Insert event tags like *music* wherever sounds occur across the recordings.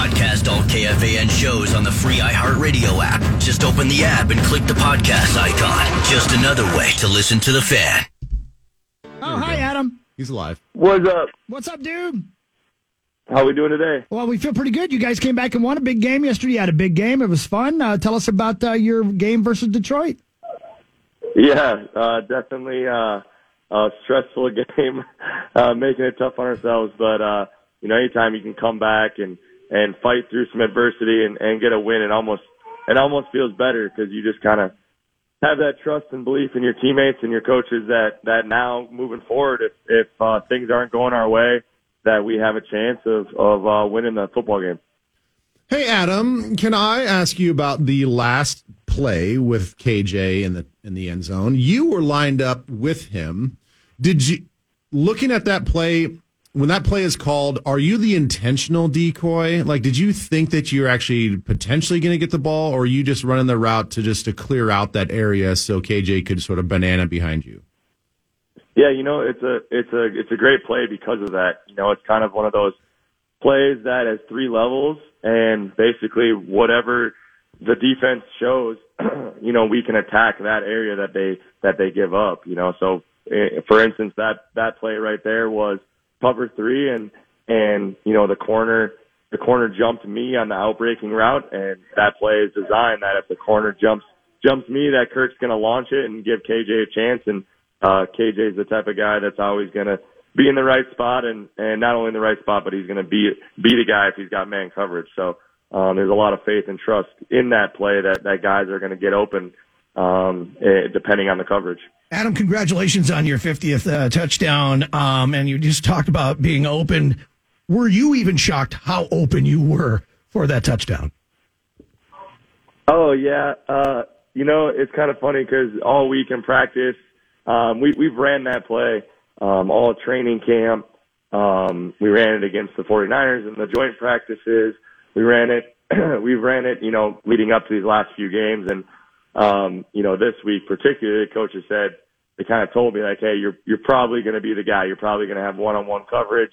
Podcast all KFAN shows on the free iHeartRadio app. Just open the app and click the podcast icon. Just another way to listen to the fan. Oh, hi, Adam. He's alive. What's up? What's up, dude? How are we doing today? Well, we feel pretty good. You guys came back and won a big game yesterday. You had a big game. It was fun. Uh, tell us about uh, your game versus Detroit. Yeah, uh, definitely uh, a stressful *laughs* game, uh, making it tough on ourselves. But uh, you know, anytime you can come back and and fight through some adversity and, and get a win, it almost it almost feels better because you just kind of have that trust and belief in your teammates and your coaches that that now moving forward, if if uh, things aren't going our way, that we have a chance of of uh, winning the football game. Hey, Adam, can I ask you about the last play with KJ in the in the end zone? You were lined up with him. Did you looking at that play when that play is called, are you the intentional decoy? Like, did you think that you're actually potentially going to get the ball, or are you just running the route to just to clear out that area so KJ could sort of banana behind you? Yeah, you know, it's a it's a it's a great play because of that. You know, it's kind of one of those plays that has three levels and basically whatever the defense shows, *clears throat* you know, we can attack that area that they that they give up, you know. So eh, for instance, that that play right there was cover 3 and and you know, the corner the corner jumped me on the outbreaking route and that play is designed that if the corner jumps jumps me that Kirk's to launch it and give KJ a chance and uh, KJ's the type of guy that's always to be in the right spot and, and not only in the right spot, but he's to be, be the guy if he's got man coverage. So, um, there's a lot of faith and trust in that play that, that guys are to get open, um, eh, depending on the coverage. Adam, congratulations on your 50th uh, touchdown. Um, and you just talked about being open. Were you even shocked how open you were for that touchdown? Oh yeah. Uh, you know, it's kind of funny because all week in practice, um, we, we've ran that play, um, all training camp. Um, we ran it against the 49ers in the joint practices. We ran it, *clears throat* we ran it, you know, leading up to these last few games. And, um, you know, this week particularly, the coaches said, they kind of told me like, hey, you're, you're probably going to be the guy. You're probably going to have one-on-one coverage.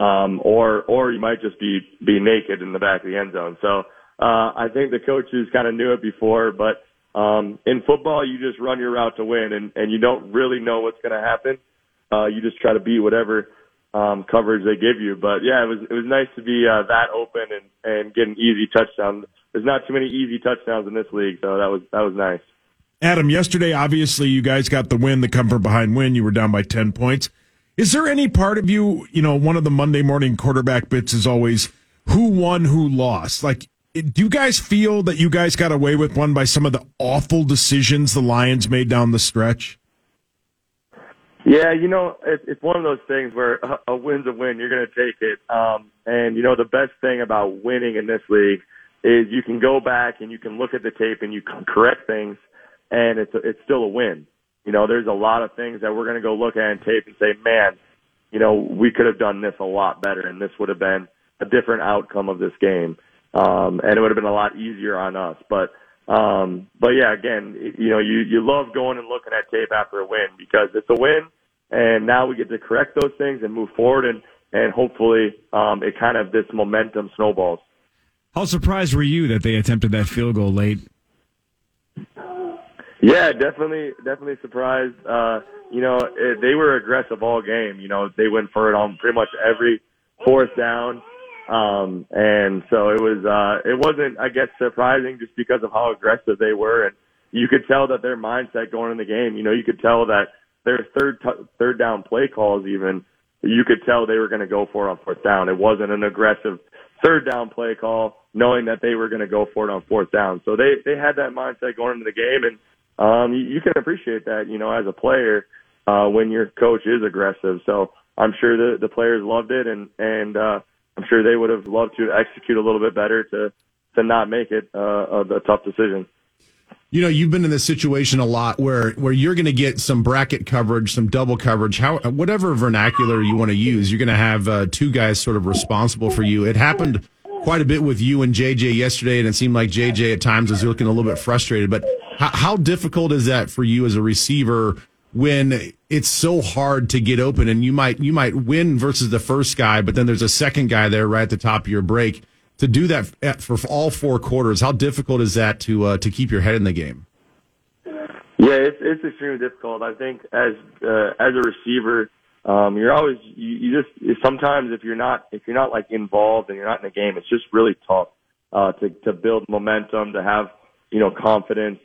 Um, or, or you might just be, be naked in the back of the end zone. So, uh, I think the coaches kind of knew it before, but, um, in football, you just run your route to win, and, and you don't really know what's going to happen. Uh, you just try to beat whatever um, coverage they give you. But yeah, it was it was nice to be uh, that open and and get an easy touchdown. There's not too many easy touchdowns in this league, so that was that was nice. Adam, yesterday, obviously, you guys got the win, the come from behind win. You were down by 10 points. Is there any part of you, you know, one of the Monday morning quarterback bits is always who won, who lost? Like, do you guys feel that you guys got away with one by some of the awful decisions the Lions made down the stretch? Yeah, you know, it's one of those things where a, a win's a win. You're going to take it. Um, and you know, the best thing about winning in this league is you can go back and you can look at the tape and you can correct things, and it's a, it's still a win. You know, there's a lot of things that we're going to go look at and tape and say, man, you know, we could have done this a lot better, and this would have been a different outcome of this game, um, and it would have been a lot easier on us. But um, but yeah, again, you know, you, you love going and looking at tape after a win because it's a win and now we get to correct those things and move forward and, and hopefully, um, it kind of this momentum snowballs. How surprised were you that they attempted that field goal late? Yeah, definitely, definitely surprised. Uh, you know, it, they were aggressive all game. You know, they went for it on pretty much every fourth down. Um, and so it was, uh, it wasn't, I guess, surprising just because of how aggressive they were. And you could tell that their mindset going in the game, you know, you could tell that their third, t- third down play calls even, you could tell they were going to go for it on fourth down. It wasn't an aggressive third down play call knowing that they were going to go for it on fourth down. So they, they had that mindset going into the game and, um, you, you can appreciate that, you know, as a player, uh, when your coach is aggressive. So I'm sure the, the players loved it and, and, uh, I'm sure they would have loved to execute a little bit better to to not make it uh, a, a tough decision. You know, you've been in this situation a lot where where you're going to get some bracket coverage, some double coverage, how whatever vernacular you want to use. You're going to have uh, two guys sort of responsible for you. It happened quite a bit with you and JJ yesterday, and it seemed like JJ at times was looking a little bit frustrated. But how, how difficult is that for you as a receiver when it's so hard to get open and you might you might win versus the first guy, but then there's a second guy there right at the top of your break. To do that for all four quarters. How difficult is that to uh, to keep your head in the game? Yeah, it's it's extremely difficult. I think as uh, as a receiver, um, you're always you, you just sometimes if you're not if you're not like involved and you're not in the game, it's just really tough uh, to to build momentum, to have you know confidence.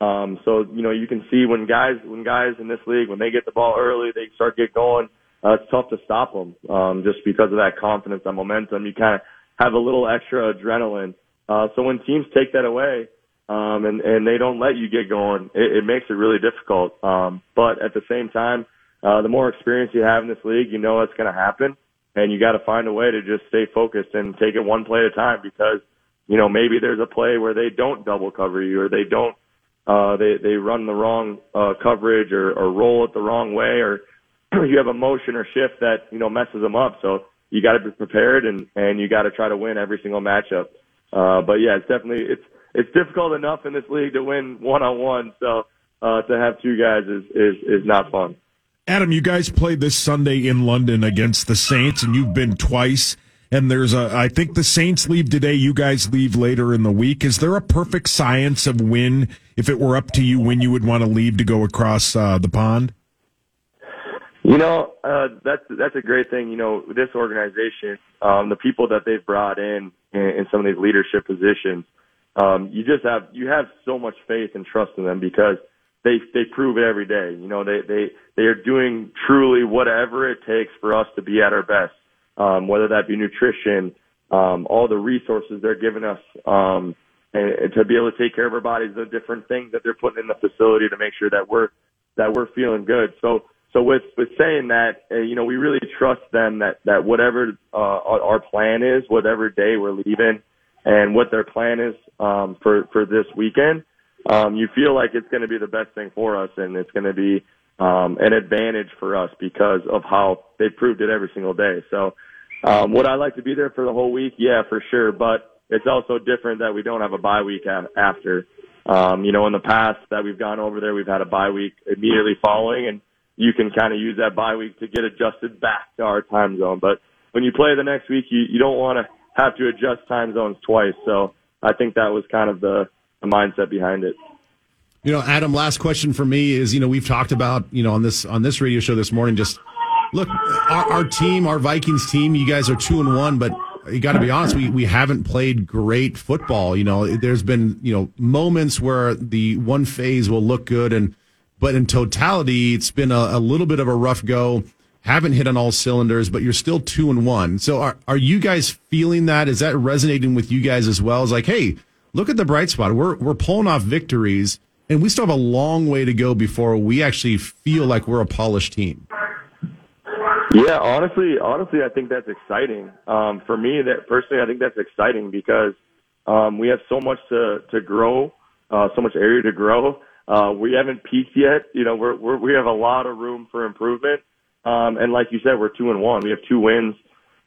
Um, so you know you can see when guys when guys in this league when they get the ball early, they start get going. Uh, it's tough to stop them um, just because of that confidence, that momentum. You kind of have a little extra adrenaline. Uh, so when teams take that away um, and and they don't let you get going, it, it makes it really difficult. Um, but at the same time, uh, the more experience you have in this league, you know it's going to happen, and you got to find a way to just stay focused and take it one play at a time because you know maybe there's a play where they don't double cover you or they don't uh, they they run the wrong uh, coverage or, or roll it the wrong way or *clears throat* you have a motion or shift that you know messes them up. So you got to be prepared and and you got to try to win every single matchup. Uh, but yeah, it's definitely it's it's difficult enough in this league to win one on one. So uh, to have two guys is is is not fun. Adam, you guys played this Sunday in London against the Saints, and you've been twice. And there's a, I think the Saints leave today. You guys leave later in the week. Is there a perfect science of when, if it were up to you, when you would want to leave to go across uh, the pond? You know, uh, that's that's a great thing. You know, this organization, um, the people that they've brought in, in in some of these leadership positions, um, you just have you have so much faith and trust in them because they they prove it every day. You know, they they they are doing truly whatever it takes for us to be at our best. Um, whether that be nutrition, um, all the resources they're giving us, um, and, and to be able to take care of our bodies, the different things that they're putting in the facility to make sure that we're that we're feeling good. So so with with saying that, uh, you know, we really trust them that that whatever uh, our, plan is, whatever day we're leaving, and what their plan is um, for for this weekend um, you feel like it's going to be the best thing for us and it's going to be um, an advantage for us because of how they proved it every single day. So, um, would I like to be there for the whole week? Yeah, for sure. But it's also different that we don't have a bye week after. Um, you know, in the past that we've gone over there, we've had a bye week immediately following, and you can kind of use that bye week to get adjusted back to our time zone. But when you play the next week, you, you don't want to have to adjust time zones twice. So I think that was kind of the the mindset behind it. You know, Adam. Last question for me is: you know, we've talked about you know on this on this radio show this morning. Just look, our, our team, our Vikings team. You guys are two and one, but you got to be honest. We we haven't played great football. You know, there's been you know moments where the one phase will look good, and but in totality, it's been a, a little bit of a rough go. Haven't hit on all cylinders, but you're still two and one. So are are you guys feeling that? Is that resonating with you guys as well? It's like, hey, look at the bright spot. We're we're pulling off victories, and we still have a long way to go before we actually feel like we're a polished team. Yeah, honestly, honestly, I think that's exciting. Um, for me, that personally, I think that's exciting because um, we have so much to to grow, uh, so much area to grow. Uh, we haven't peaked yet. You know, we're, we're we have a lot of room for improvement. Um, and like you said, we're two and one. We have two wins.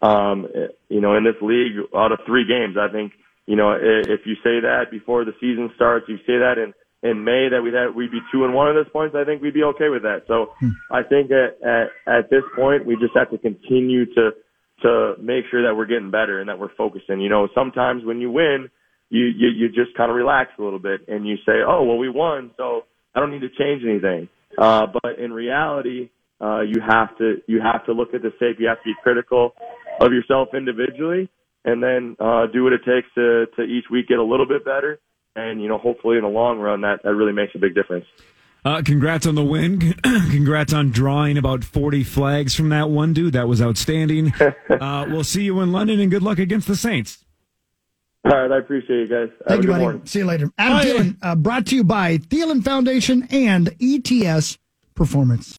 Um, you know, in this league, out of three games, I think you know, if you say that before the season starts, you say that in in May that we'd have, we'd be two and one at this point. I think we'd be okay with that. So hmm. I think at, at at this point we just have to continue to to make sure that we're getting better and that we're focusing. You know, sometimes when you win, you you, you just kind of relax a little bit and you say, oh well, we won, so I don't need to change anything. Uh, but in reality, uh, you have to you have to look at the tape. You have to be critical of yourself individually and then uh, do what it takes to to each week get a little bit better. And you know, hopefully in the long run, that that really makes a big difference. Uh, congrats on the win. *clears throat* congrats on drawing about 40 flags from that one dude. That was outstanding. *laughs* uh, we'll see you in London and good luck against the Saints. All right, I appreciate you guys. Have Thank you, buddy. Morning. See you later. Adam Thielen, uh, brought to you by Thielen Foundation and ETS Performance.